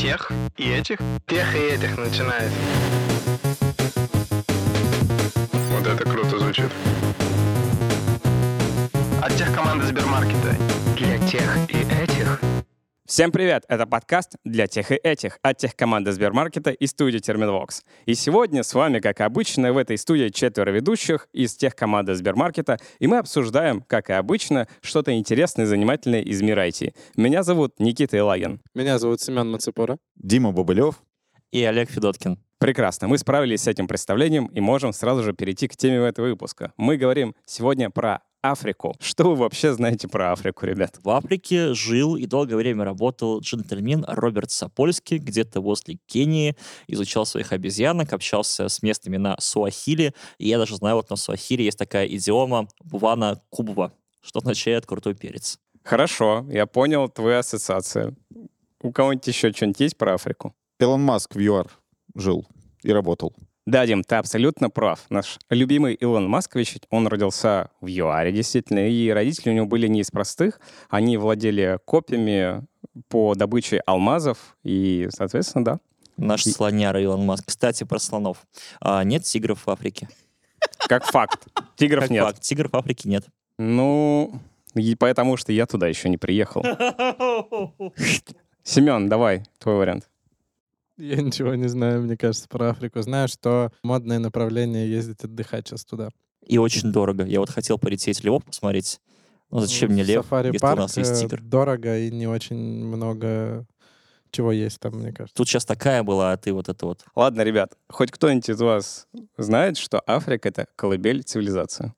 тех и этих? Тех и этих начинает. Вот это круто звучит. От тех команды Сбермаркета. Для тех и этих. Всем привет! Это подкаст для тех и этих от тех команды Сбермаркета и студии Терминвокс. И сегодня с вами, как обычно, в этой студии четверо ведущих из тех команды Сбермаркета, и мы обсуждаем, как и обычно, что-то интересное и занимательное из мира IT. Меня зовут Никита Илагин. Меня зовут Семен Мацепора. Дима Бобылев. И Олег Федоткин. Прекрасно, мы справились с этим представлением и можем сразу же перейти к теме этого выпуска. Мы говорим сегодня про Африку. Что вы вообще знаете про Африку, ребят? В Африке жил и долгое время работал джентльмен Роберт Сапольский, где-то возле Кении, изучал своих обезьянок, общался с местными на суахили, и я даже знаю, вот на суахили есть такая идиома «бувана кубва», что означает «крутой перец». Хорошо, я понял твою ассоциацию. У кого-нибудь еще что-нибудь есть про Африку? Илон Маск в ЮАР жил и работал. Да, Дим, ты абсолютно прав. Наш любимый Илон Маскович, он родился в ЮАРе, действительно, и родители у него были не из простых. Они владели копьями по добыче алмазов, и, соответственно, да. Наш И- слоняра Илон Маск. Кстати, про слонов. А, нет тигров в Африке. Как факт. Тигров Как нет. факт, тигров в Африке нет. Ну, и потому что я туда еще не приехал. Семен, давай, твой вариант. Я ничего не знаю, мне кажется, про Африку. Знаю, что модное направление ездить отдыхать сейчас туда. И очень дорого. Я вот хотел полететь львов посмотреть. Ну зачем мне лев, Сафари если у нас есть э, тигр? Дорого и не очень много чего есть там, мне кажется. Тут сейчас такая была, а ты вот это вот. Ладно, ребят, хоть кто-нибудь из вас знает, что Африка — это колыбель цивилизации?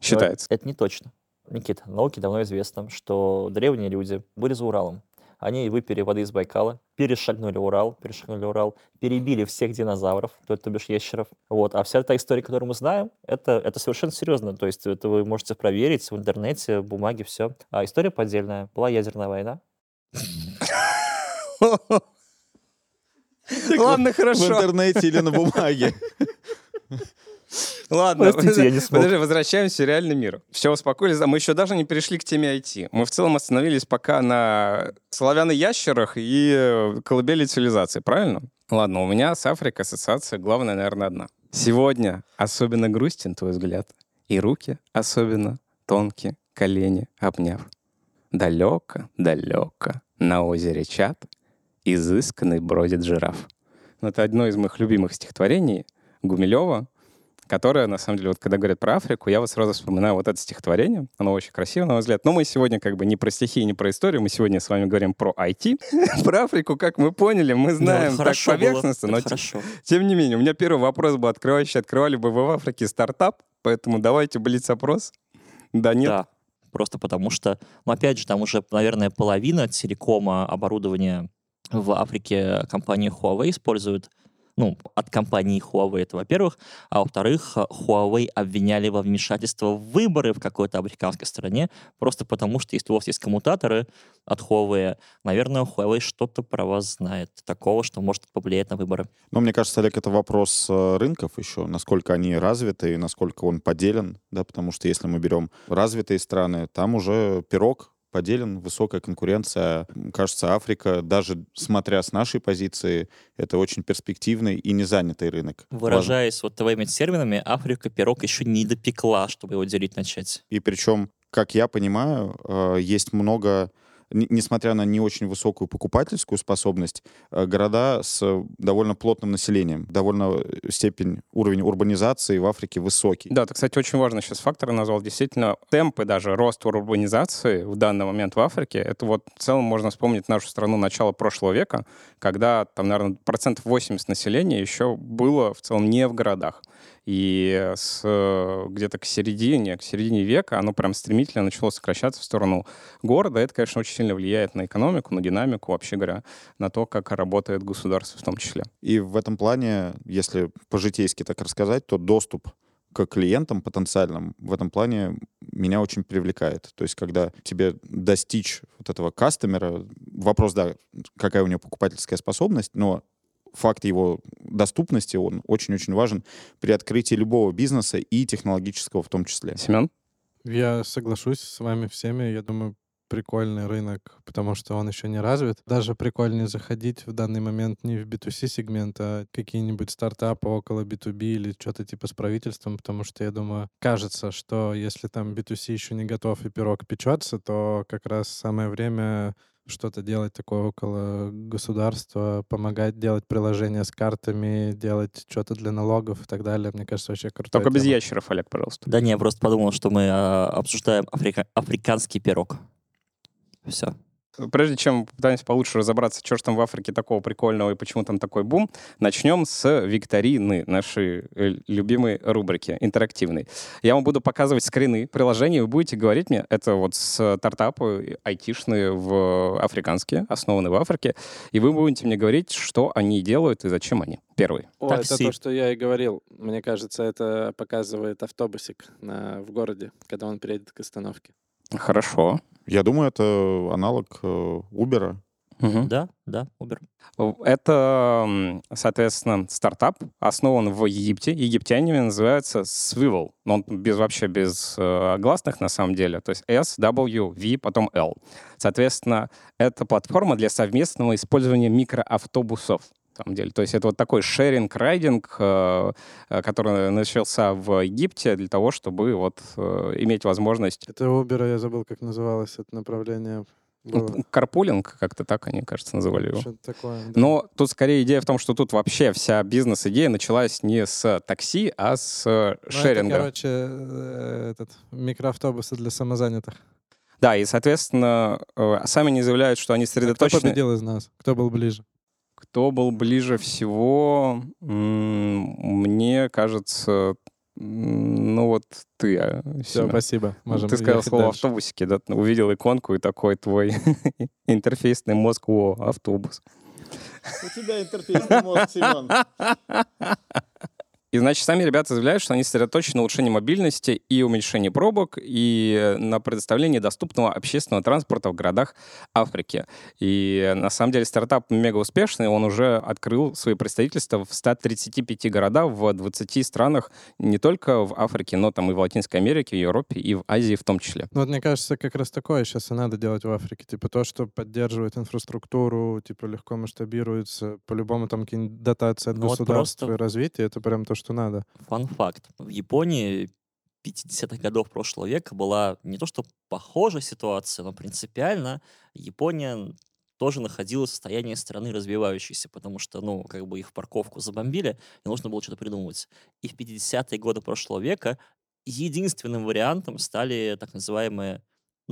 Считается. Это не точно. Никита, науке давно известно, что древние люди были за Уралом. Они выпили воды из Байкала, перешагнули Урал, перешагнули Урал, перебили всех динозавров, то, то бишь ящеров. Вот. А вся эта история, которую мы знаем, это, это совершенно серьезно. То есть это вы можете проверить в интернете, бумаги, все. А история поддельная. Была ядерная война. Ладно, В хорошо. интернете или на бумаге. Ладно, Простите, я не смог. подожди, возвращаемся в реальный мир. Все, успокоились, а мы еще даже не перешли к теме IT. Мы в целом остановились пока на славяно-ящерах и э, колыбели цивилизации, правильно? Ладно, у меня с Африкой ассоциация главная, наверное, одна. Сегодня особенно грустен твой взгляд, и руки особенно тонкие, колени обняв. Далеко, далеко, на озере Чат, изысканный бродит жираф. Ну, Это одно из моих любимых стихотворений Гумилева, которое, на самом деле, вот когда говорят про Африку, я вот сразу вспоминаю вот это стихотворение. Оно очень красиво, на мой взгляд. Но мы сегодня как бы не про стихи не про историю, мы сегодня с вами говорим про IT. Про Африку, как мы поняли, мы знаем Ну, так хорошо поверхностно, но Это тем- хорошо. тем не менее, у меня первый вопрос был, открывающий, открывали бы вы в Африке стартап, поэтому давайте блиц-опрос. Да, нет? Да, просто потому что, ну, опять же, там уже, наверное, половина телекома оборудования в Африке компании Huawei использует, ну, от компании Huawei, это во-первых, а во-вторых, Huawei обвиняли во вмешательство в выборы в какой-то африканской стране, просто потому что если у вас есть коммутаторы от Huawei, наверное, Huawei что-то про вас знает, такого, что может повлиять на выборы. Но мне кажется, Олег, это вопрос э, рынков еще, насколько они развиты и насколько он поделен, да, потому что если мы берем развитые страны, там уже пирог поделен, высокая конкуренция. Кажется, Африка, даже смотря с нашей позиции, это очень перспективный и незанятый рынок. Важно. Выражаясь вот твоими терминами, Африка пирог еще не допекла, чтобы его делить начать. И причем, как я понимаю, э, есть много, несмотря на не очень высокую покупательскую способность, э, города с э, довольно плотным населением, довольно э, степень, уровень урбанизации в Африке высокий. Да, ты, кстати, очень важный сейчас фактор назвал. Действительно, темпы даже роста урбанизации в данный момент в Африке, это вот в целом можно вспомнить нашу страну начала прошлого века, когда там, наверное, процентов 80 населения еще было в целом не в городах. И с, э, где-то к середине, к середине века оно прям стремительно начало сокращаться в сторону города. Это, конечно, очень сильно влияет на экономику, на динамику, вообще говоря, на то, как работает государство в том числе. И в этом плане, если по-житейски так рассказать, то доступ к клиентам потенциальным в этом плане меня очень привлекает. То есть, когда тебе достичь вот этого кастомера, вопрос, да, какая у него покупательская способность, но факт его доступности, он очень-очень важен при открытии любого бизнеса и технологического в том числе. Семен? Я соглашусь с вами всеми. Я думаю, прикольный рынок, потому что он еще не развит. Даже прикольнее заходить в данный момент не в B2C сегмент, а какие-нибудь стартапы около B2B или что-то типа с правительством, потому что я думаю, кажется, что если там B2C еще не готов и пирог печется, то как раз самое время что-то делать такое около государства, помогать делать приложения с картами, делать что-то для налогов и так далее. Мне кажется, вообще круто. Только без ящеров, Олег, пожалуйста. Да не, я просто подумал, что мы а, обсуждаем африка- африканский пирог. Все. Прежде чем попытаемся получше разобраться, что же там в Африке такого прикольного и почему там такой бум, начнем с викторины, нашей э, любимой рубрики, интерактивной. Я вам буду показывать скрины приложений, вы будете говорить мне, это вот стартапы айтишные в африканские, основаны в Африке, и вы будете мне говорить, что они делают и зачем они. Первый. О, это Такси. то, что я и говорил. Мне кажется, это показывает автобусик на, в городе, когда он приедет к остановке. Хорошо. Я думаю, это аналог э, Uber. Мгм. Да, да, Uber. Это, м, соответственно, стартап, основан в Египте. Египтянами называется Swivel. Но он без, вообще без э, гласных на самом деле. То есть S, W, V, потом L. Соответственно, это платформа для совместного использования микроавтобусов. Самом деле. То есть это вот такой шеринг-райдинг, э, э, который начался в Египте для того, чтобы вот э, иметь возможность Это Uber, я забыл, как называлось это направление. было. карпулинг, как-то так они, кажется, называли его. Что-то такое. да. Но тут скорее идея в том, что тут вообще вся бизнес-идея началась не с такси, а с э, Ну, это, шеринга. короче, э, этот, микроавтобусы для самозанятых. Да, и, соответственно, сами не заявляют, что они А кто сосредоточены. победил из нас? Кто был ближе? Кто был ближе всего? Мне кажется, ну вот ты. а, Все, спасибо. Можем Ты сказал слово дальше. автобусики, да? Увидел иконку и такой твой интерфейсный мозг, о, автобус. У тебя интерфейсный мозг, Семен. И, значит, сами ребята заявляют, что они сосредоточены на улучшении мобильности и уменьшении пробок, и на предоставлении доступного общественного транспорта в городах Африки. И, на самом деле, стартап мега успешный, он уже открыл свои представительства в 135 городах в 20 странах, не только в Африке, но там и в Латинской Америке, в Европе, и в Азии в том числе. Ну, вот мне кажется, как раз такое сейчас и надо делать в Африке. Типа то, что поддерживает инфраструктуру, типа легко масштабируется, по-любому там какие-нибудь дотации от Ну, вот государства просто- и развития, это прям то, что надо. Фан-факт. В Японии 50-х годов прошлого века была не то что похожая ситуация, но принципиально Япония тоже находилась в состоянии страны развивающейся, потому что, ну, как бы их парковку забомбили, и нужно было что-то придумывать. И в 50-е годы прошлого века единственным вариантом стали так называемые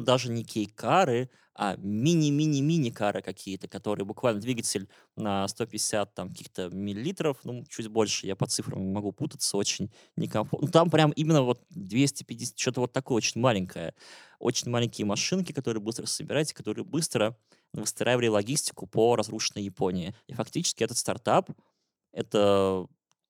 ну, даже не кейкары, а мини-мини-мини-кары какие-то, которые буквально двигатель на 150 там каких-то миллилитров, ну, чуть больше, я по цифрам могу путаться, очень некомфортно. Ну, там прям именно вот 250, что-то вот такое очень маленькое. Очень маленькие машинки, которые быстро собираете, которые быстро выстраивали логистику по разрушенной Японии. И фактически этот стартап — это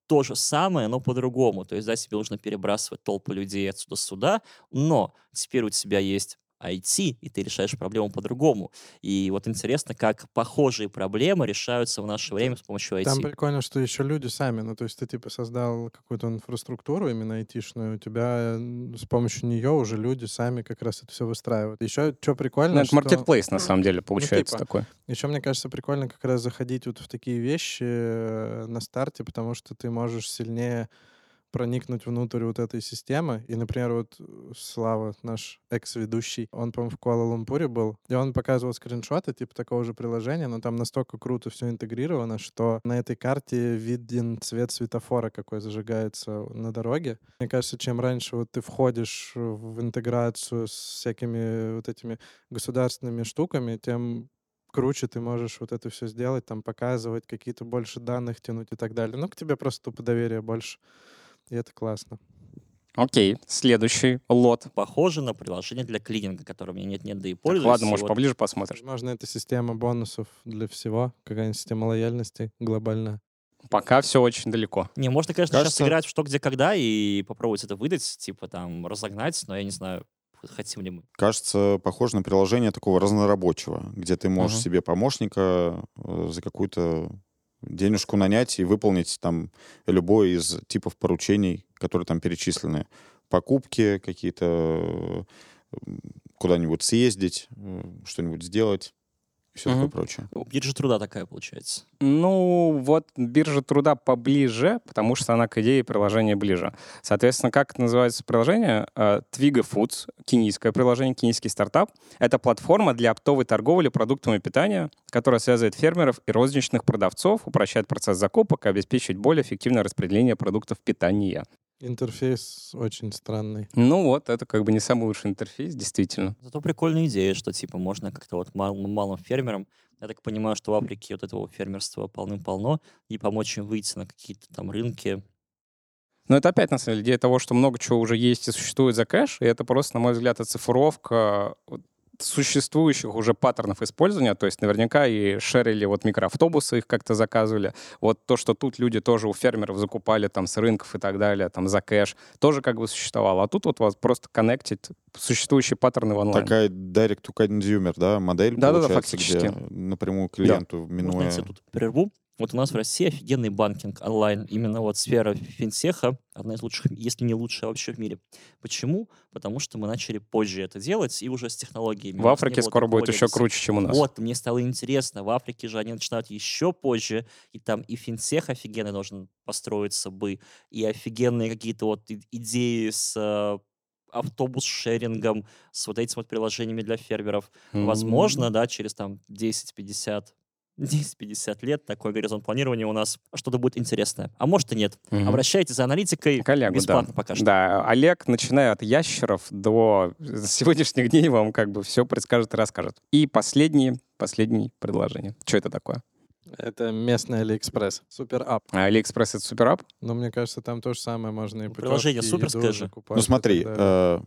то же самое, но по-другому. То есть, да, тебе нужно перебрасывать толпы людей отсюда сюда, но теперь у тебя есть IT, и ты решаешь проблему по-другому. И вот интересно, как похожие проблемы решаются в наше время с помощью IT. Там прикольно, что еще люди сами, ну, то есть ты, типа, создал какую-то инфраструктуру именно айтишную, у тебя с помощью нее уже люди сами как раз это все выстраивают. Еще что прикольно, Ну, это что... маркетплейс, на самом деле, получается типа. такой. Еще, мне кажется, прикольно как раз заходить вот в такие вещи э, на старте, потому что ты можешь сильнее проникнуть внутрь вот этой системы. И, например, вот э, Слава, наш экс-ведущий, он, по-моему, в Куала-Лумпуре был, и он показывал скриншоты типа такого же приложения, но там настолько круто все интегрировано, что на этой карте виден цвет светофора, какой зажигается на дороге. Мне кажется, чем раньше вот ты входишь в интеграцию с всякими вот этими государственными штуками, тем круче ты можешь вот это все сделать, там показывать, какие-то больше данных тянуть и так далее. Ну, к тебе просто тупо доверия больше. И это классно. Окей, следующий лот. Похоже на приложение для клининга, которое у меня нет-нет, да и Так, пользуюсь. ладно, И может, вот поближе посмотришь. Возможно, это система бонусов для всего, какая-нибудь система лояльности глобальная. Пока все очень далеко. Не, можно, конечно, Кажется- сейчас сыграть в что, где, когда и попробовать это выдать, типа там разогнать, но я не знаю, хотим ли мы. Кажется, похоже на приложение такого разнорабочего, где ты можешь Мгм. себе помощника э, за какую-то денежку нанять и выполнить там любой из типов поручений, которые там перечислены. Покупки, какие-то куда-нибудь съездить, э, что-нибудь сделать все Мгм. такое прочее. Биржа труда такая получается. Ну, вот биржа труда поближе, потому что она к идее приложения ближе. Соответственно, как называется приложение? Э, Twiga Foods, кенийское приложение, кенийский стартап. Это платформа для оптовой торговли продуктами питания, которая связывает фермеров и розничных продавцов, упрощает процесс закупок и обеспечивает более эффективное распределение продуктов питания. Интерфейс очень странный. Ну вот, это как бы не самый лучший интерфейс, действительно. Зато прикольная идея, что типа можно как-то вот мал- малым фермерам, я так понимаю, что в Африке вот этого фермерства полным-полно, и помочь им выйти на какие-то там рынки. Но это опять, на самом деле, идея того, что много чего уже есть и существует за кэш, и это просто, на мой взгляд, оцифровка вот существующих уже паттернов использования, то есть наверняка и шерили вот микроавтобусы, их как-то заказывали. Вот то, что тут люди тоже у фермеров закупали там с рынков и так далее, там за кэш, тоже как бы существовало. А тут вот вас просто коннектить существующие паттерны в онлайн. Такая direct to consumer, да, модель Да-да-да, получается, где фактически. напрямую клиенту, Можно минуя... я тебя тут прерву? Вот у нас в России офигенный банкинг онлайн. Именно вот сфера финтеха одна из лучших, если не лучшая вообще в мире. Почему? Потому что мы начали позже это делать и уже с технологиями. В Африке скоро будет еще круче, чем у нас. Вот, мне стало интересно. В Африке же они начинают еще позже, и там и финтех офигенный должен построиться бы, и офигенные какие-то вот идеи с э, автобус-шерингом, с вот этими вот приложениями для фермеров. Возможно, да, через там 10-50 10-50 лет такой горизонт планирования у нас что-то будет интересное. А может и нет. Мгм. Обращайтесь за аналитикой. Коллегу, бесплатно да. пока что. Да, Олег, начиная от ящеров до сегодняшних дней, вам как бы все предскажет и расскажет. И последнее, последнее предложение. Что это такое? Это местный Алиэкспресс. Super app. А Алиэкспресс — это super app? Но мне кажется, там то же самое можно и Ну, приложение путевки, суперское же. Ну и смотри, так далее. э,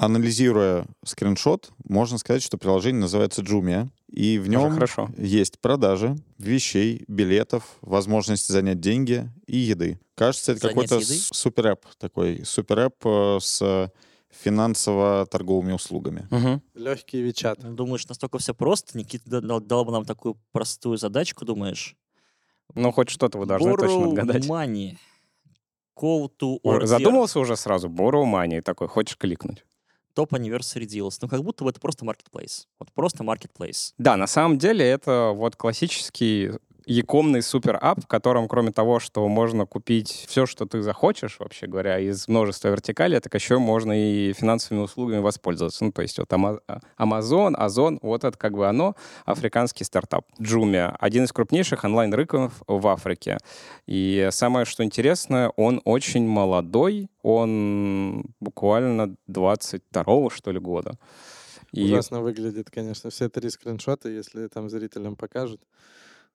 анализируя скриншот, можно сказать, что приложение называется Jumia, и в нем хорошо. есть продажи вещей, билетов, возможность занять деньги и еды. Кажется, это какой-то super app такой, super app э, с финансово-торговыми услугами. Мгм. Легкий Вичат. Думаешь, настолько все просто? Никита да- дал, дал бы нам такую простую задачку, думаешь? Ну, хоть что-то вы должны точно Borrow отгадать. money. Call to order. Задумался уже сразу? Borrow money такой, хочешь кликнуть? Топ anniversary deals. Ну, как будто бы это просто marketplace. Вот просто marketplace. Да, на самом деле это вот классический якомный супер-ап, в котором, кроме того, что можно купить все, что ты захочешь, вообще говоря, из множества вертикалей, так еще можно и финансовыми услугами воспользоваться. Ну, то есть вот а- Amazon, Озон, вот это как бы оно, африканский стартап. Jumia — один из крупнейших онлайн-рынков в Африке. И самое, что интересно, он очень молодой, он буквально 22-го, что ли, года. И Ужасно выглядит, конечно, все три скриншота, если там зрителям покажут.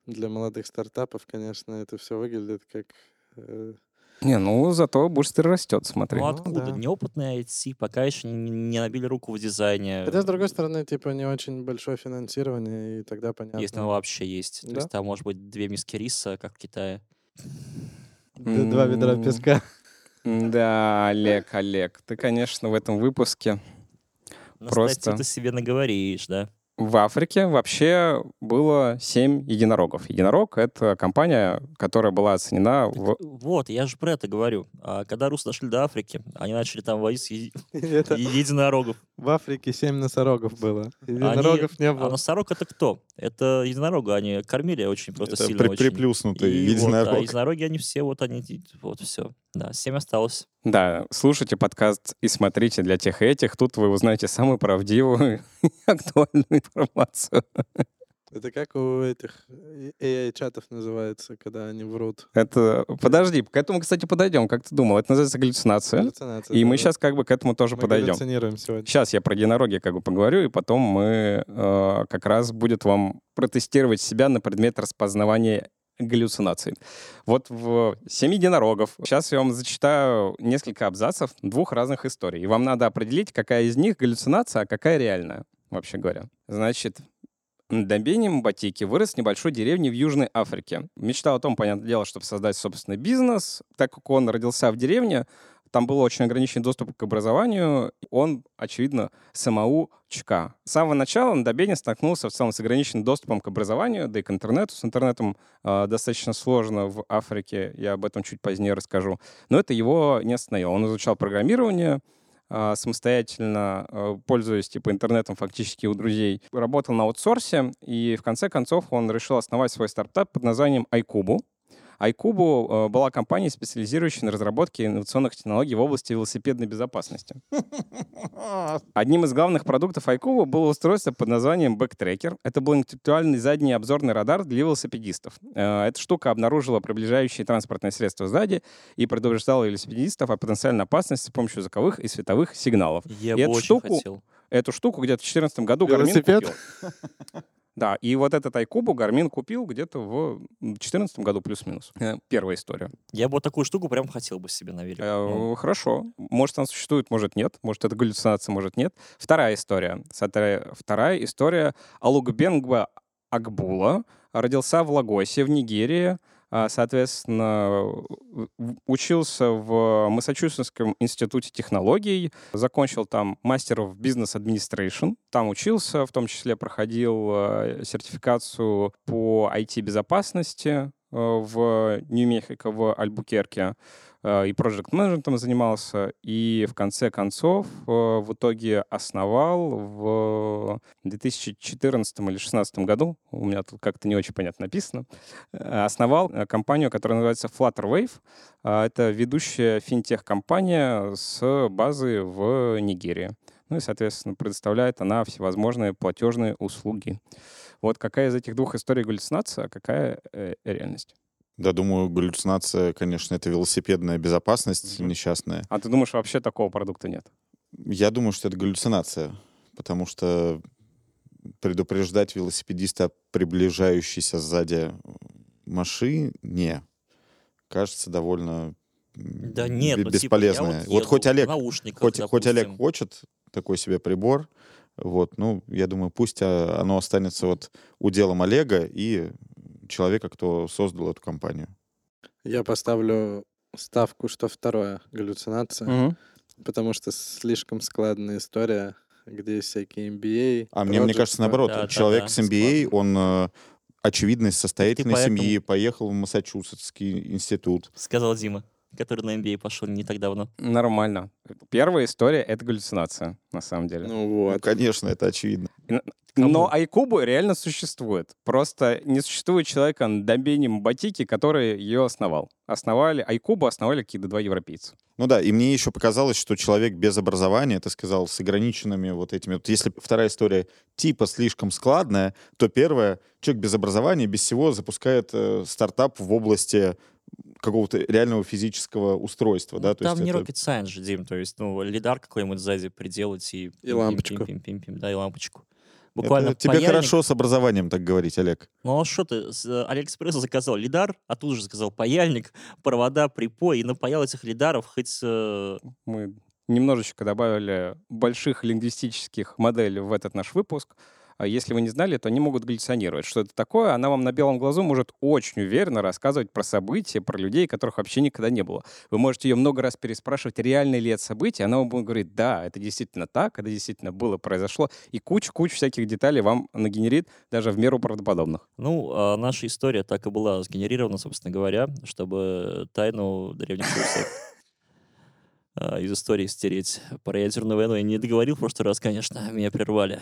Для молодых стартапов, конечно, это все выглядит как... э, Не, ну зато быстро растет, смотри. Ну, Ну, откуда? да. Неопытные IT пока еще не, не набили руку в дизайне. Хотя, с другой стороны, типа, не очень большое финансирование, и тогда понятно. Если оно вообще есть. То Да? есть там может быть две миски риса, как в Китае. Два ведра песка. Да, Олег, Олег, ты, конечно, в этом выпуске Просто- ты себе наговоришь, да? В Африке вообще было семь единорогов. Единорог — это компания, которая была оценена в... Вот, я же про это говорю. А когда русы дошли до Африки, они начали там возить Это единорогов. в Африке семь носорогов было. Единорогов не А было. носорог это кто? Это единорога. Они кормили очень просто Это сильно при- очень. приплюснутый вот, единорог. а единороги, они все, вот они, вот все. Да, семь осталось. Да, слушайте подкаст и смотрите для тех и этих. Тут вы узнаете самую правдивую и актуальную информацию. Это как у этих AI-чатов называется, когда они врут. Это... Подожди, к этому, кстати, подойдем. Как ты думал? Это называется галлюцинация. Галлюцинация, И мы да-да. сейчас как бы к этому тоже Мы подойдем. галлюцинируем сегодня. Сейчас я про единороги как бы поговорю, и потом мы э, как раз будет вам протестировать себя на предмет распознавания галлюцинаций. Вот в «Семь единорогов» сейчас я вам зачитаю несколько абзацев двух разных историй. И вам надо определить, какая из них галлюцинация, а какая реальная, вообще говоря. Значит, Ndabeni Мбатики вырос в небольшой деревне в Южной Африке. Мечтал о том, понятное дело, чтобы создать собственный бизнес. Так как он родился в деревне, там был очень ограниченный доступ к образованию. Он, очевидно, самоучка. С самого начала Ndabeni столкнулся в целом с ограниченным доступом к образованию, да и к интернету. С интернетом э, достаточно сложно в Африке, я об этом чуть позднее расскажу. Но это его не остановило. Он изучал программирование, а, самостоятельно, а, пользуясь типа интернетом фактически у друзей. Работал на аутсорсе, и в конце концов он решил основать свой стартап под названием iCubu. iCubu э, была компания, специализирующая на разработке инновационных технологий в области велосипедной безопасности. Одним из главных продуктов iCubu было устройство под названием Backtracker. Это был интеллектуальный задний обзорный радар для велосипедистов. Э, Эта штука обнаружила приближающие транспортные средства сзади и предупреждала велосипедистов о потенциальной опасности с помощью звуковых и световых сигналов. Я И бы эту очень штуку- хотел. Эту штуку где-то в 2014 году Велосипед? купил. Да, и вот этот Айкубу Гармин купил где-то в 2014 году плюс-минус. Э, Первая история. Я бы вот такую штуку прям хотел бы себе на велик. Ну, Э, Хорошо. Может, она существует, может, нет. Может, это галлюцинация, может, нет. Вторая история. Вторая история. Алугбенгба Акбула родился в Лагосе, в Нигерии. А, Соответственно, учился в Массачусетском институте технологий, закончил там мастер в бизнес администрейшн, там учился, в том числе проходил э, сертификацию по IT-безопасности э, в Нью-Мехико, в Альбукерке и проект менеджментом занимался, и в конце концов э, в итоге основал в 2014 или 2016 году, у меня тут как-то не очень понятно написано, э, основал э, компанию, которая называется Flutterwave. Это ведущая финтех-компания с базы в Нигерии. Ну и, соответственно, предоставляет она всевозможные платежные услуги. Вот какая из этих двух историй галлюцинация, а какая э, реальность? Да, думаю, галлюцинация, конечно, это велосипедная безопасность Мгм. несчастная. А ты думаешь, вообще такого продукта нет? Я думаю, что это галлюцинация, потому что предупреждать велосипедиста о приближающейся сзади машине кажется довольно Да нет, бе- ну, типа, вот вот, хоть Олег, хоть, хоть Олег хочет такой себе прибор, вот, ну, я думаю, пусть а, оно останется вот уделом Олега и человека, кто создал эту компанию. Я поставлю ставку, что второе галлюцинация, потому что слишком складная история, где всякие MBA. А мне, мне Project кажется, наоборот, Да, да, человек да, с MBA, складно. он э, очевидно из состоятельной поэтому- семьи, поехал в Массачусетский институт. Сказал Дима, который на MBA пошел не так давно. Нормально. Первая история — это галлюцинация, на самом деле. Ну Ну, вот. конечно, это очевидно. кому? Но Айкубу реально существует. Просто не существует человека на домене Батики, который ее основал. Основали Айкубу, основали какие-то два европейца. Ну да, и мне еще показалось, что человек без образования, ты сказал, с ограниченными вот этими... Вот если вторая история типа слишком складная, то первая, человек без образования, без всего запускает э, стартап в области какого-то реального физического устройства, да, Ну, то там есть не это- rocket science же, Дим, то есть, ну, лидар какой-нибудь сзади приделать и... И лампочку. Пим-пим-пим-пим, да, и лампочку. это Буквально тебе паяльник. хорошо с образованием так говорить, Олег. Ну а что ты, с э, Алиэкспресса заказал лидар, а тут же заказал паяльник, провода, припой, и напаял этих лидаров хоть... э, Мы немножечко добавили больших лингвистических моделей в этот наш выпуск. А Если вы не знали, то они могут галлюционировать. Что это такое? Она вам на белом глазу может очень уверенно рассказывать про события, про людей, которых вообще никогда не было. Вы можете ее много раз переспрашивать, реально ли это событие. Она вам будет говорить, да, это действительно так, это действительно было, произошло. И кучу-кучу всяких деталей вам нагенерит даже в меру правдоподобных. Ну, а наша история так и была сгенерирована, собственно говоря, чтобы тайну древних русов а, из истории стереть. Про ядерную войну я не договорил в прошлый раз, конечно, меня прервали.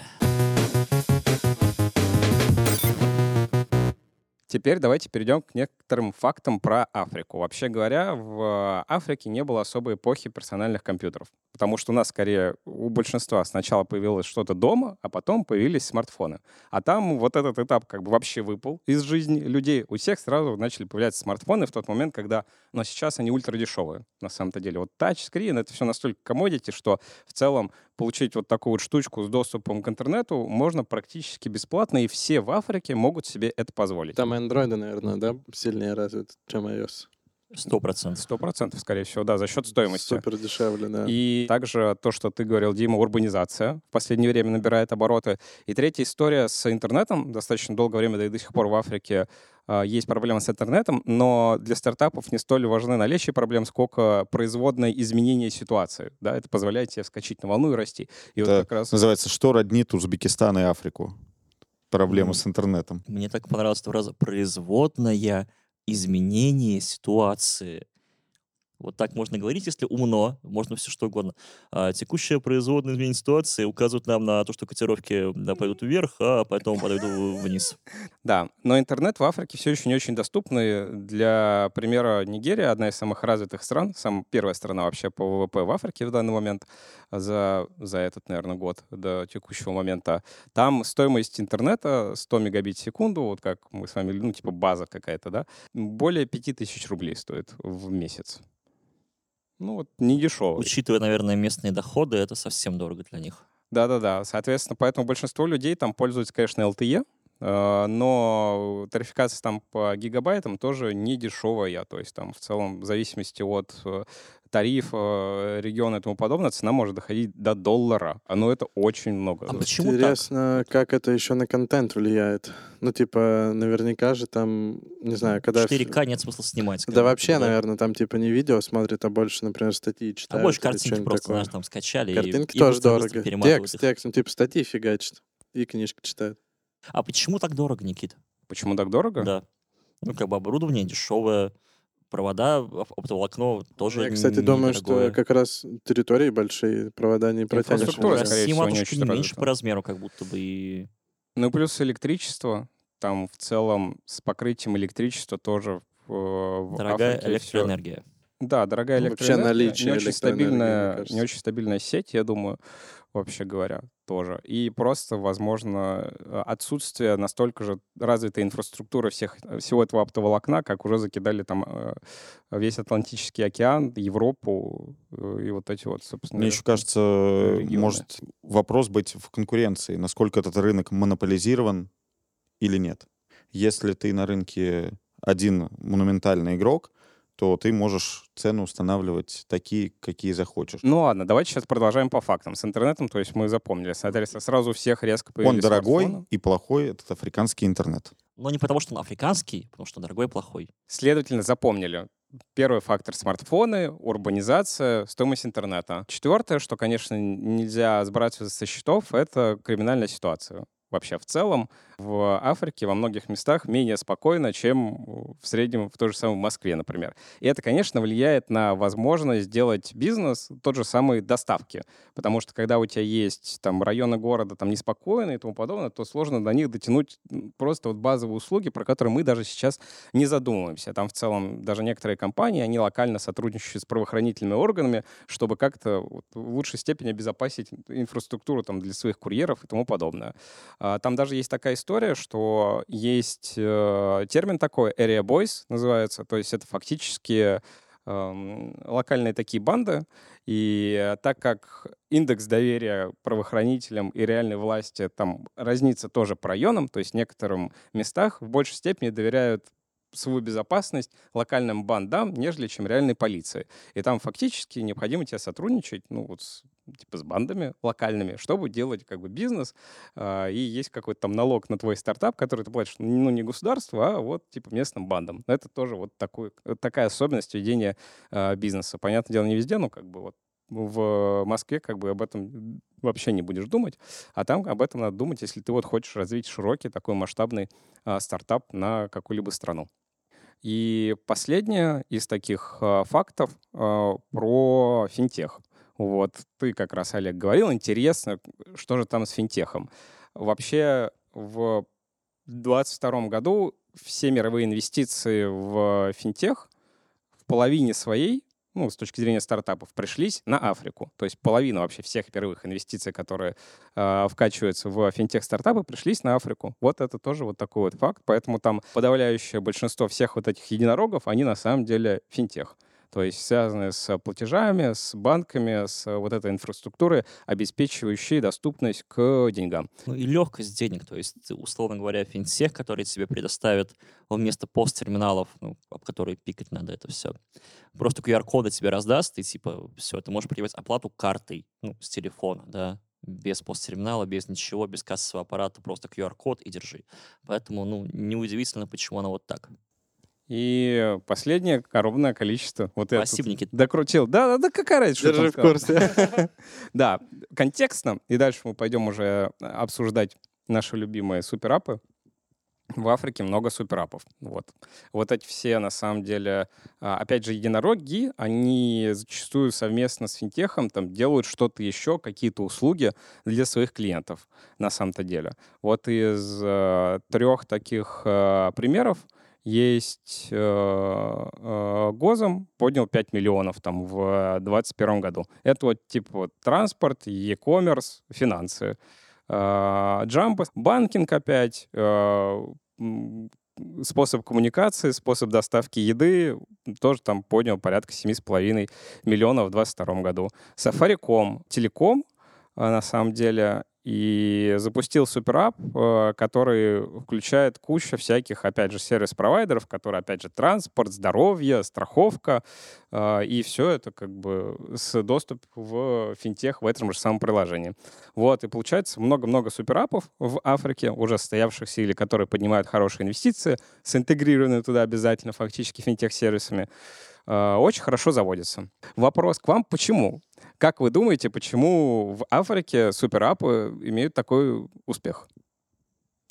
Теперь давайте перейдем к некоторым фактам про Африку. Вообще говоря, в Африке не было особой эпохи персональных компьютеров. Потому что у нас, скорее, у большинства сначала появилось что-то дома, а потом появились смартфоны. А там вот этот этап как бы вообще выпал из жизни людей. У всех сразу начали появляться смартфоны в тот момент, когда... Но сейчас они ультрадешевые, на самом-то деле. Вот тачскрин — это все настолько комодити, что в целом получить вот такую вот штучку с доступом к интернету можно практически бесплатно, и все в Африке могут себе это позволить. Там андроиды, наверное, да, сильнее развиты, чем iOS. Сто процентов. Сто процентов, скорее всего, да, за счет стоимости. Супер дешевле, да. И также то, что ты говорил, Дима, урбанизация в последнее время набирает обороты. И третья история с интернетом. Достаточно долгое время, да и до сих пор в Африке есть проблемы с интернетом, но для стартапов не столь важны наличие проблем, сколько производное изменение ситуации. Да, это позволяет тебе вскочить на волну и расти. И вот Это как раз... Называется «Что роднит Узбекистан и Африку?» Проблема Мгм. с интернетом. Мне так понравилась фраза «производная изменение ситуации». Вот так можно говорить, если умно, можно все что угодно. А текущая производная изменение ситуации указывает нам на то, что котировки да, пойдут вверх, а потом пойдут вниз. Да, но интернет в Африке все еще не очень доступный. Для примера, Нигерия, одна из самых развитых стран, самая первая страна вообще по ВВП в Африке в данный момент, за, за этот, наверное, год до текущего момента. Там стоимость интернета 100 мегабит в секунду, вот как мы с вами, ну, типа база какая-то, да, более 5000 рублей стоит в месяц. Ну, вот не дешево. Учитывая, наверное, местные доходы, это совсем дорого для них. Да-да-да. Соответственно, поэтому большинство людей там пользуются, конечно, LTE, но тарификация там по гигабайтам тоже не дешевая. То есть там в целом в зависимости от э, тариф, э, региона и тому подобное, цена может доходить до доллара. А ну это очень много. А почему так? Интересно, как это еще на контент влияет? Ну, типа, наверняка же там, не знаю, когда... 4К нет смысла снимать. Да вообще, наверное, там типа не видео смотрят, а больше, например, статьи А читают. больше или картинки просто, такое. знаешь, там скачали. и- Картинки и тоже быстро дорого. Текст, их. текст, ну, типа статьи фигачат. И книжки читают. А почему так дорого, Никит? Почему так дорого? Да. Ну, как бы оборудование дешевое, провода, оп- оптоволокно тоже Я, кстати, думаю, что недорогое. как раз территории большие, провода не протянешь. Инфраструктура, скорее всего, не очень не меньше развита. по размеру, как будто бы и... Ну и плюс электричество. Там в целом с покрытием электричества тоже в, в Дорогая Африке электроэнергия. Да, дорогая Ну, вообще электроэнергия. наличие не очень стабильная, не очень стабильная сеть, я думаю, вообще говоря, тоже. И просто, возможно, э, отсутствие настолько же развитой инфраструктуры всех, всего этого оптоволокна, как уже закидали там э, весь Атлантический океан, Европу э, и вот эти вот, собственно. Мне еще кажется, регионы. может вопрос быть в конкуренции, насколько этот рынок монополизирован или нет. Если ты на рынке один монументальный игрок, то ты можешь цены устанавливать такие, какие захочешь. Ну ладно, давайте сейчас продолжаем по фактам. С интернетом, то есть мы запомнили. Соответственно, сразу всех резко Он появились дорогой смартфоны. и плохой, этот африканский интернет. Но не потому, что он африканский, потому что он дорогой и плохой. Следовательно, запомнили. Первый фактор — смартфоны, урбанизация, стоимость интернета. Четвертое, что, конечно, нельзя сбрасывать со счетов, это криминальная ситуация. Вообще, в целом, в Африке во многих местах менее спокойно, чем в среднем в той же самой Москве, например. И это, конечно, влияет на возможность сделать бизнес, тот же самый доставки. Потому что когда у тебя есть там районы города там неспокойные и тому подобное, то сложно до них дотянуть просто вот базовые услуги, про которые мы даже сейчас не задумываемся. Там в целом даже некоторые компании, они локально сотрудничают с правоохранительными органами, чтобы как-то в лучшей степени обезопасить инфраструктуру там для своих курьеров и тому подобное. А, Там даже есть такая история, что есть э, термин такой, area boys называется, то есть это фактически эм, локальные такие банды, и так как индекс доверия правоохранителям и реальной власти там разнится тоже по районам, то есть в некоторых местах в большей степени доверяют свою безопасность локальным бандам, нежели чем реальной полиции. И там фактически необходимо тебе сотрудничать, ну, вот с, типа с бандами локальными, чтобы делать как бы бизнес, а, и есть какой-то там налог на твой стартап, который ты платишь, ну, не государству, а вот типа местным бандам. Это тоже вот такой, такая особенность ведения а, бизнеса. Понятное дело, не везде, но как бы вот в Москве как бы об этом вообще не будешь думать, а там об этом надо думать, если ты вот хочешь развить широкий такой масштабный а, стартап на какую-либо страну. И последнее из таких а, фактов а, про финтех. Вот ты как раз, Олег, говорил, интересно, что же там с финтехом. Вообще в 2022 году все мировые инвестиции в финтех в половине своей, ну, с точки зрения стартапов, пришлись на Африку. То есть половина вообще всех первых инвестиций, которые э, вкачиваются в финтех-стартапы, пришлись на Африку. Вот это тоже вот такой вот факт. Поэтому там подавляющее большинство всех вот этих единорогов, они на самом деле финтех. То есть связанные с платежами, с банками, с вот этой инфраструктурой, обеспечивающей доступность к деньгам. Ну и легкость денег, то есть, условно говоря, финтех, который тебе предоставит вместо посттерминалов, ну, об которые пикать надо это все, просто QR-коды тебе раздаст, и типа все, ты можешь принимать оплату картой, ну, с телефона, да, без посттерминала, без ничего, без кассового аппарата, просто QR-код и держи. Поэтому, ну, неудивительно, почему она вот так. И последнее огромное количество. Вот Спасибо, Никит. Докрутил. Да, да, да, какая разница, Держи в курсе. Да, контекстно. И дальше мы пойдем уже обсуждать наши любимые суперапы. в Африке много суперапов. Вот. Вот эти все, на самом деле, а, опять же, единороги, они зачастую совместно с финтехом там делают что-то еще, какие-то услуги для своих клиентов, на самом-то деле. Вот из э, трех таких э, примеров есть э, э, Гозом поднял 5 миллионов там в 2021 году. Это вот типа транспорт, e-commerce, финансы. Джампа, банкинг опять, э, способ коммуникации, способ доставки еды тоже там поднял порядка 7,5 миллионов в 2022 году. Сафариком, телеком, на самом деле, и запустил суперап, э, который включает кучу всяких, опять же, сервис-провайдеров, которые, опять же, транспорт, здоровье, страховка, э, и все это как бы с доступ в финтех в этом же самом приложении. Вот, и получается много-много суперапов в Африке, уже состоявшихся или которые поднимают хорошие инвестиции, с интегрированными туда обязательно фактически финтех-сервисами. Э, очень хорошо заводится. Вопрос к вам, почему? Как вы думаете, почему в Африке суперапы имеют такой успех?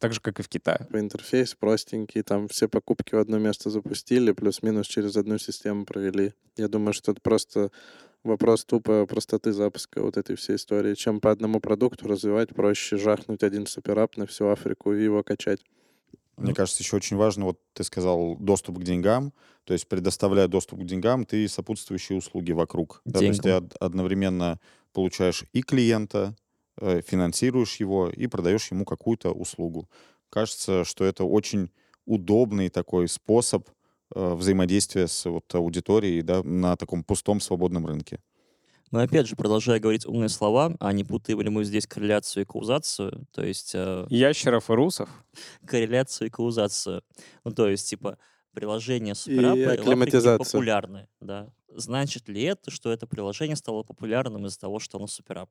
Так же, как и в Китае. Интерфейс простенький, там все покупки в одно место запустили, плюс-минус через одну систему провели. Я думаю, что это просто вопрос тупо простоты запуска вот этой всей истории. Чем по одному продукту развивать, проще жахнуть один суперап на всю Африку и его качать. Мне кажется, еще очень важно, вот ты сказал, доступ к деньгам. То есть, предоставляя доступ к деньгам, ты сопутствующие услуги вокруг. Да, то есть ты одновременно получаешь и клиента, э, финансируешь его и продаешь ему какую-то услугу. Кажется, что это очень удобный такой способ э, взаимодействия с вот, аудиторией да, на таком пустом свободном рынке. Но опять же, продолжая говорить умные слова, а не путаем ли мы здесь корреляцию и каузацию, то есть... Э, Ящеров и русов? Корреляцию и каузацию. Ну, то есть, типа, приложение суперапы популярны, да. Значит ли это, что это приложение стало популярным из-за того, что оно суперап?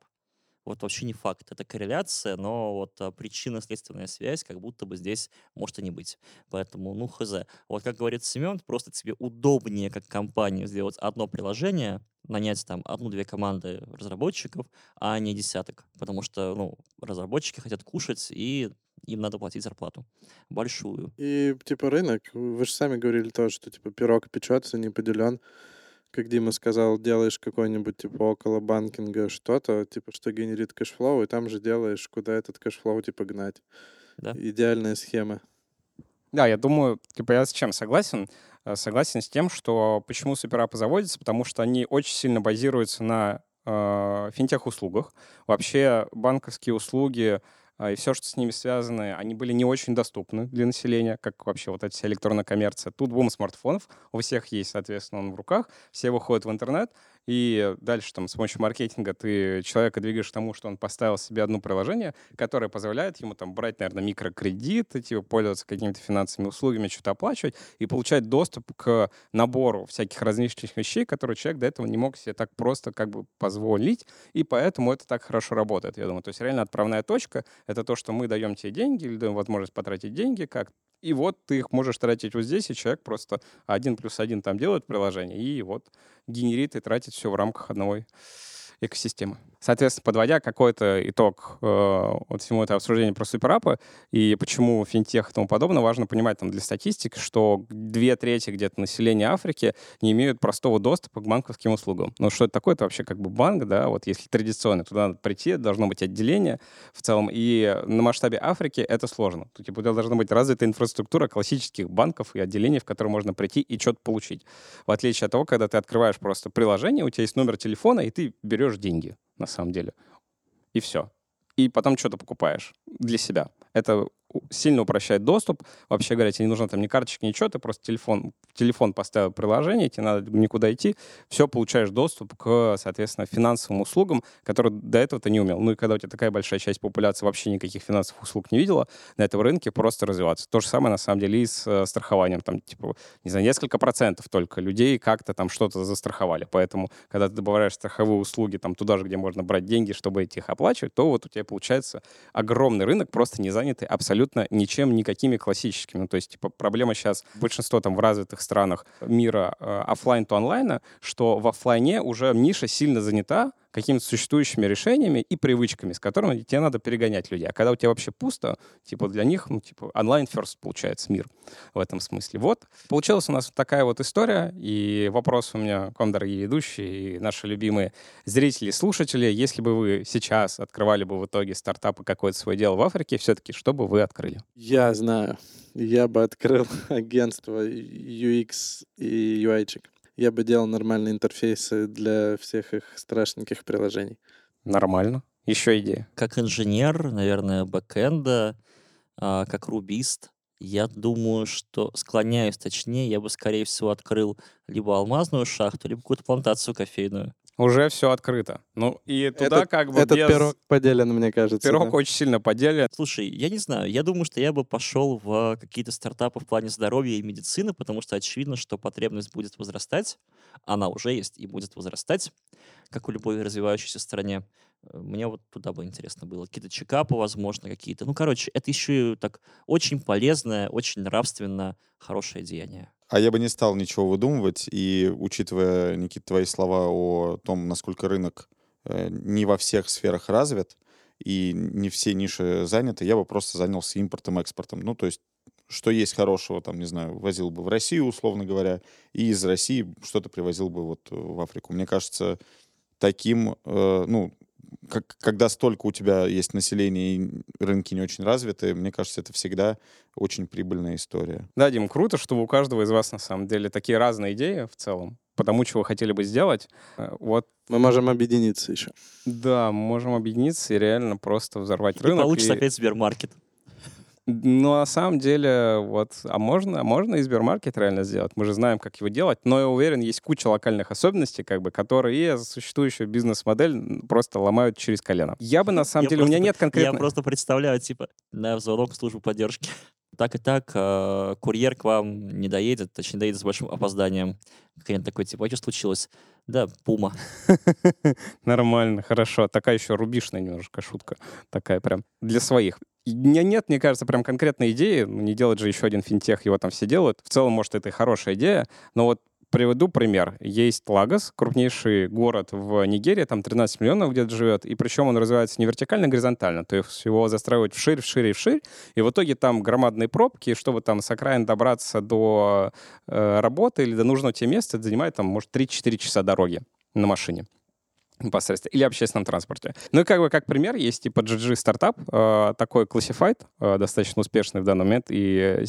Вот вообще не факт. Это корреляция, но вот а, причинно-следственная связь как будто бы здесь может и не быть. Поэтому, ну, хз. Вот как говорит Семен, просто тебе удобнее как компании сделать одно приложение, нанять там одну-две команды разработчиков, а не десяток. Потому что, ну, разработчики хотят кушать, и им надо платить зарплату большую. И, типа, рынок, вы же сами говорили тоже, что, типа, пирог печется, не поделен как Дима сказал, делаешь какой-нибудь типа около банкинга что-то, типа что генерит cash flow, и там же делаешь, куда этот cash flow типа гнать. Да. Идеальная схема. Да, я думаю, типа я с чем согласен? Э, согласен с тем, что почему super app ы заводятся, потому что они очень сильно базируются на э, финтех-услугах. Вообще банковские услуги и все, что с ними связано, они были не очень доступны для населения, как вообще вот эта вся электронная коммерция. Тут бум смартфонов, у всех есть, соответственно, он в руках, все выходят в интернет, и дальше там с помощью маркетинга ты человека двигаешь к тому, что он поставил себе одно приложение, которое позволяет ему там брать, наверное, микрокредиты, типа пользоваться какими-то финансовыми услугами, что-то оплачивать и получать доступ к набору всяких различных вещей, которые человек до этого не мог себе так просто как бы позволить, и поэтому это так хорошо работает, я думаю. То есть реально отправная точка — это то, что мы даем тебе деньги или даем возможность потратить деньги, как и вот ты их можешь тратить вот здесь, и человек просто один плюс один там делает приложение, и вот генерит и тратит все в рамках одной экосистемы. Соответственно, подводя какой-то итог э, вот всему это обсуждение про суперапы и почему финтех и тому подобное, важно понимать там для статистики, что две трети где-то населения Африки не имеют простого доступа к банковским услугам. Ну, что это такое? Это вообще как бы банк, да, вот если традиционно, туда надо прийти, должно быть отделение в целом, и на масштабе Африки это сложно. Тут типа должна быть развита инфраструктура классических банков и отделений, в которые можно прийти и что-то получить. В отличие от того, когда ты открываешь просто приложение, у тебя есть номер телефона, и ты берешь деньги на самом деле. И все. И потом что-то покупаешь для себя. Это сильно упрощает доступ. Вообще говоря, тебе не нужно там ни карточки, ничего, ты просто телефон, телефон поставил приложение, тебе надо никуда идти, все, получаешь доступ к, соответственно, финансовым услугам, которые до этого ты не умел. Ну и когда у тебя такая большая часть популяции вообще никаких финансовых услуг не видела, на этом рынке просто развиваться. То же самое, на самом деле, и с э, страхованием. Там, типа, не знаю, несколько процентов только людей как-то там что-то застраховали. Поэтому, когда ты добавляешь страховые услуги там туда же, где можно брать деньги, чтобы эти их оплачивать, то вот у тебя получается огромный рынок, просто не занятый абсолютно абсолютно ничем, никакими классическими. Ну, то есть, типа, проблема сейчас большинство там в развитых странах мира э, офлайн то онлайна, что в офлайне уже ниша сильно занята, какими-то существующими решениями и привычками, с которыми тебе надо перегонять людей. А когда у тебя вообще пусто, типа для них, ну, типа онлайн first получается мир в этом смысле. Вот. Получилась у нас такая вот история, и вопрос у меня к вам, дорогие ведущие, и наши любимые зрители и слушатели, если бы вы сейчас открывали бы в итоге стартап и какое-то свое дело в Африке, все-таки что бы вы открыли? Я знаю. Я бы открыл агентство UX и UI-чик. Я бы делал нормальные интерфейсы для всех их страшненьких приложений. Нормально. Еще идея. Как инженер, наверное, бэкэнда, а, как рубист, я думаю, что склоняюсь, точнее, я бы, скорее всего, открыл либо алмазную шахту, либо какую-то плантацию кофейную. Уже все открыто. Ну, и туда Этот- как бы Этот без- пирог поделен, мне кажется. Пирог да. очень сильно поделен. Слушай, я не знаю, я думаю, что я бы пошел в какие-то стартапы в плане здоровья и медицины, потому что очевидно, что потребность будет возрастать, она уже есть и будет возрастать, как у любой развивающейся стране. Мне вот туда бы интересно было. Какие-то чекапы, возможно, какие-то. Ну, короче, это еще и так очень полезное, очень нравственно хорошее деяние. А я бы не стал ничего выдумывать, и учитывая, Никита, твои слова о том, насколько рынок э, не во всех сферах развит, и не все ниши заняты, я бы просто занялся импортом-экспортом. Ну, то есть, что есть хорошего, там, не знаю, возил бы в Россию, условно говоря, и из России что-то привозил бы вот в Африку. Мне кажется, таким, э, ну, как, когда столько у тебя есть населения и рынки не очень развиты, мне кажется, это всегда очень прибыльная история. Да, Дим, круто, что у каждого из вас на самом деле такие разные идеи в целом по тому, чего вы хотели бы сделать. Э, Вот, Мы можем объединиться еще. да, мы можем объединиться и реально просто взорвать И рынок. получится и- опять Сбермаркет. Ну, на самом деле, вот, а можно, а можно и Сбермаркет реально сделать? Мы же знаем, как его делать, но я уверен, есть куча локальных особенностей, как бы, которые существующую бизнес-модель просто ломают через колено. Я бы, на самом Я деле, у меня нет конкретно... Я просто представляю, типа, на звонок в службу поддержки. Так и так, э, курьер к вам не доедет, точнее, доедет с большим опозданием. Клиент такой, типа, а что случилось? Да, пума. Нормально, хорошо. Такая еще рубишная немножко шутка. Такая прям для своих. У меня нет, мне кажется, прям конкретной идеи. Ну, Не делать же еще один финтех, его там все делают. В целом, может, это и хорошая идея. Но вот приведу пример. Есть Лагос, крупнейший город в Нигерии, там 13 миллионов где-то живет, и причем он развивается не вертикально, а горизонтально, то есть его застраивать вширь, вширь и вширь, и в итоге там громадные пробки, чтобы там с окраин добраться до э, работы или до нужного тебе места, это занимает там, может, 3-4 часа дороги на машине непосредственно, или общественном транспорте. Ну и как бы как пример есть типа GG стартап, э, такой Classified, э, достаточно успешный в данный момент и э,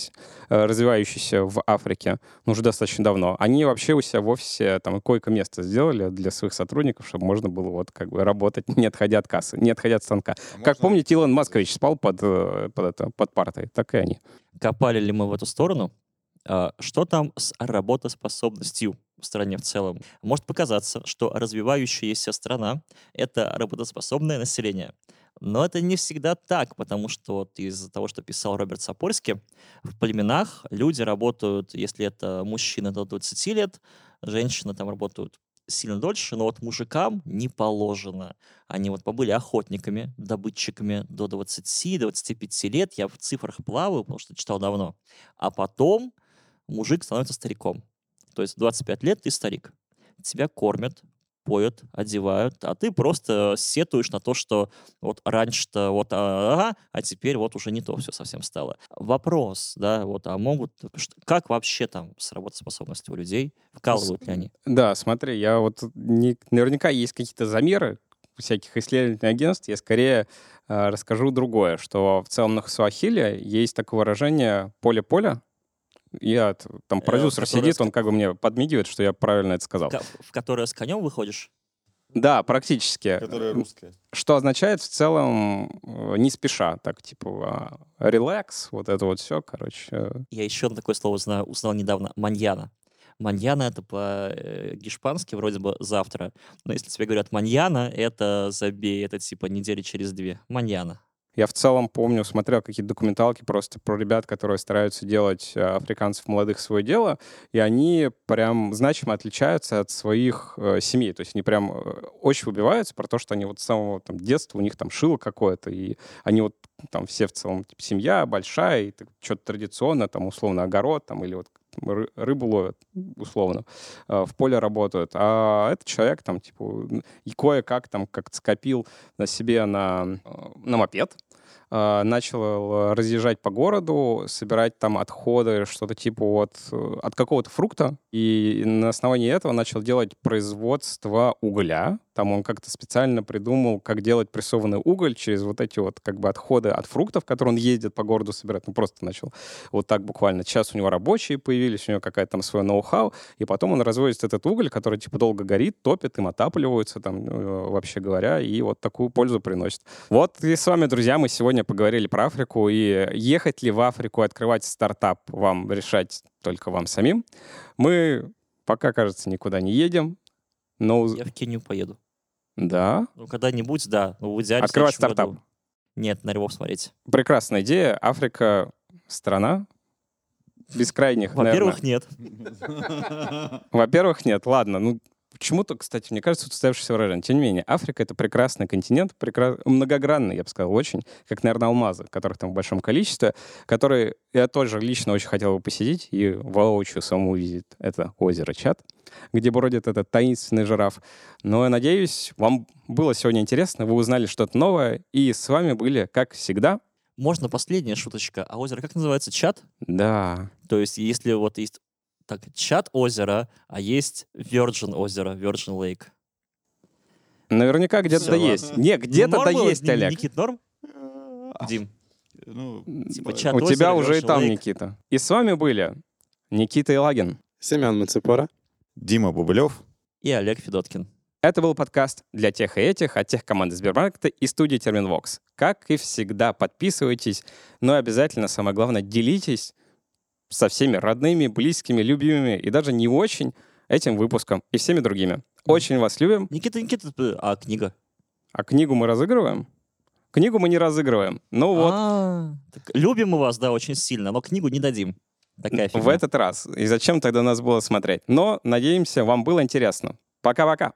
развивающийся в Африке ну, уже достаточно давно. Они вообще у себя в офисе там койко-место сделали для своих сотрудников, чтобы можно было вот как бы работать, не отходя от кассы, не отходя от станка. Как помните, Илон Маскович спал под, под, это, под партой, так и они. Копали ли мы в эту сторону? А, Что там с работоспособностью в стране в целом? Может показаться, что развивающаяся страна — это работоспособное население. Но это не всегда так, потому что вот из-за того, что писал Роберт Сапольски, в племенах люди работают, если это мужчина до 20 лет, женщины там работают сильно дольше, но вот мужикам не положено. Они вот побыли охотниками, добытчиками до 20-25 лет. Я в цифрах плаваю, потому что читал давно. А потом мужик становится стариком. То есть в 25 лет ты старик. Тебя кормят, поют, одевают, а ты просто сетуешь на то, что вот раньше-то вот а, а теперь вот уже не то все совсем стало. Вопрос, да, вот, а могут, как вообще там с работоспособностью у людей, вкалывают ли они? Да, смотри, я вот не- наверняка есть какие-то замеры всяких исследовательных агентств. Я скорее э, расскажу другое, что в целом на Суахиле есть такое выражение «поле-поле». Я там Э, продюсер сидит, он как бы мне подмигивает, что я правильно это сказал. Ка- В которое с конем выходишь? Да, практически. Которая русская. Что означает в целом э, не спеша, так типа а, релакс, вот это вот все, короче. э, Я еще такое слово знаю, узнал недавно. Маньяна. Маньяна — это по-гешпански вроде бы завтра. Но если тебе говорят маньяна, это забей, это типа недели через две. Маньяна. Я в целом помню, смотрел какие-то документалки просто про ребят, которые стараются делать э, африканцев молодых свое дело, и они прям значимо отличаются от своих э, семей. То есть они прям э, очень выбиваются про то, что они вот с самого там, детства, у них там шило какое-то, и они вот там все в целом типа, семья большая, и что-то традиционно, там условно огород, там или вот рыбу ловят, условно, э, в поле работают. А этот человек там, типа, кое-как там как-то скопил на себе на, э, на мопед, начал разъезжать по городу, собирать там отходы, что-то типа от, э, от какого-то фрукта, и на основании этого начал делать производство угля. Там он как-то специально придумал, как делать прессованный уголь через вот эти вот как бы отходы от фруктов, которые он ездит по городу собирать. Ну, просто начал вот так буквально. Сейчас у него рабочие появились, у него какая-то там свое ноу-хау, и потом он разводит этот уголь, который типа долго горит, топит, им отапливаются там, э, вообще говоря, и вот такую пользу приносит. Вот и с вами, друзья, мы сегодня поговорили про Африку, и ехать ли в Африку, открывать стартап вам решать только вам самим. Мы пока, кажется, никуда не едем, но... Я в Кению поеду. Да, Ну, когда-нибудь, да. Ну, в идеале открывать стартап. году. Нет, на львов смотреть. Прекрасная идея. Африка — страна бескрайних, Во-первых, нет. Во-первых, нет. Ладно, ну почему-то, кстати, мне кажется, устоявшееся выражение. Тем не менее, Африка — это прекрасный континент, прекра- многогранный, я бы сказал, очень, как, наверное, алмазы, которых там в большом количестве, которые я тоже лично очень хотел бы посетить и воочию самому увидеть. Это озеро Чат, где бродит этот таинственный жираф. Но я надеюсь, вам было сегодня интересно, вы узнали что-то новое, и с вами были, как всегда, Можно последняя шуточка. А озеро как называется? Чат? да, То есть, если вот есть так, чат озера, а есть Virgin озеро, Virgin Lake. Наверняка где-то Всё, есть. Не, где-то да есть, Олег. Никит, норм? Дим, Ну, типа да. чат У тебя озера, уже и там Lake. Никита. И с вами были Никита Илагин. Семен Мацепора. Дима Бубылев. и Олег Федоткин. Это был подкаст для тех и этих от тех команды Сбермаркета и студии Терминвокс. Как и всегда, подписывайтесь, но обязательно, самое главное, делитесь со всеми родными, близкими, любимыми и даже не очень этим выпуском и всеми другими. Очень вас любим. Никита, Никита, а книга? А книгу мы разыгрываем? Книгу мы не разыгрываем. Ну вот, А, так любим мы вас, да, очень сильно, но книгу не дадим. Такая в фигня. этот раз. И зачем тогда нас было смотреть? Но, надеемся, вам было интересно. Пока-пока.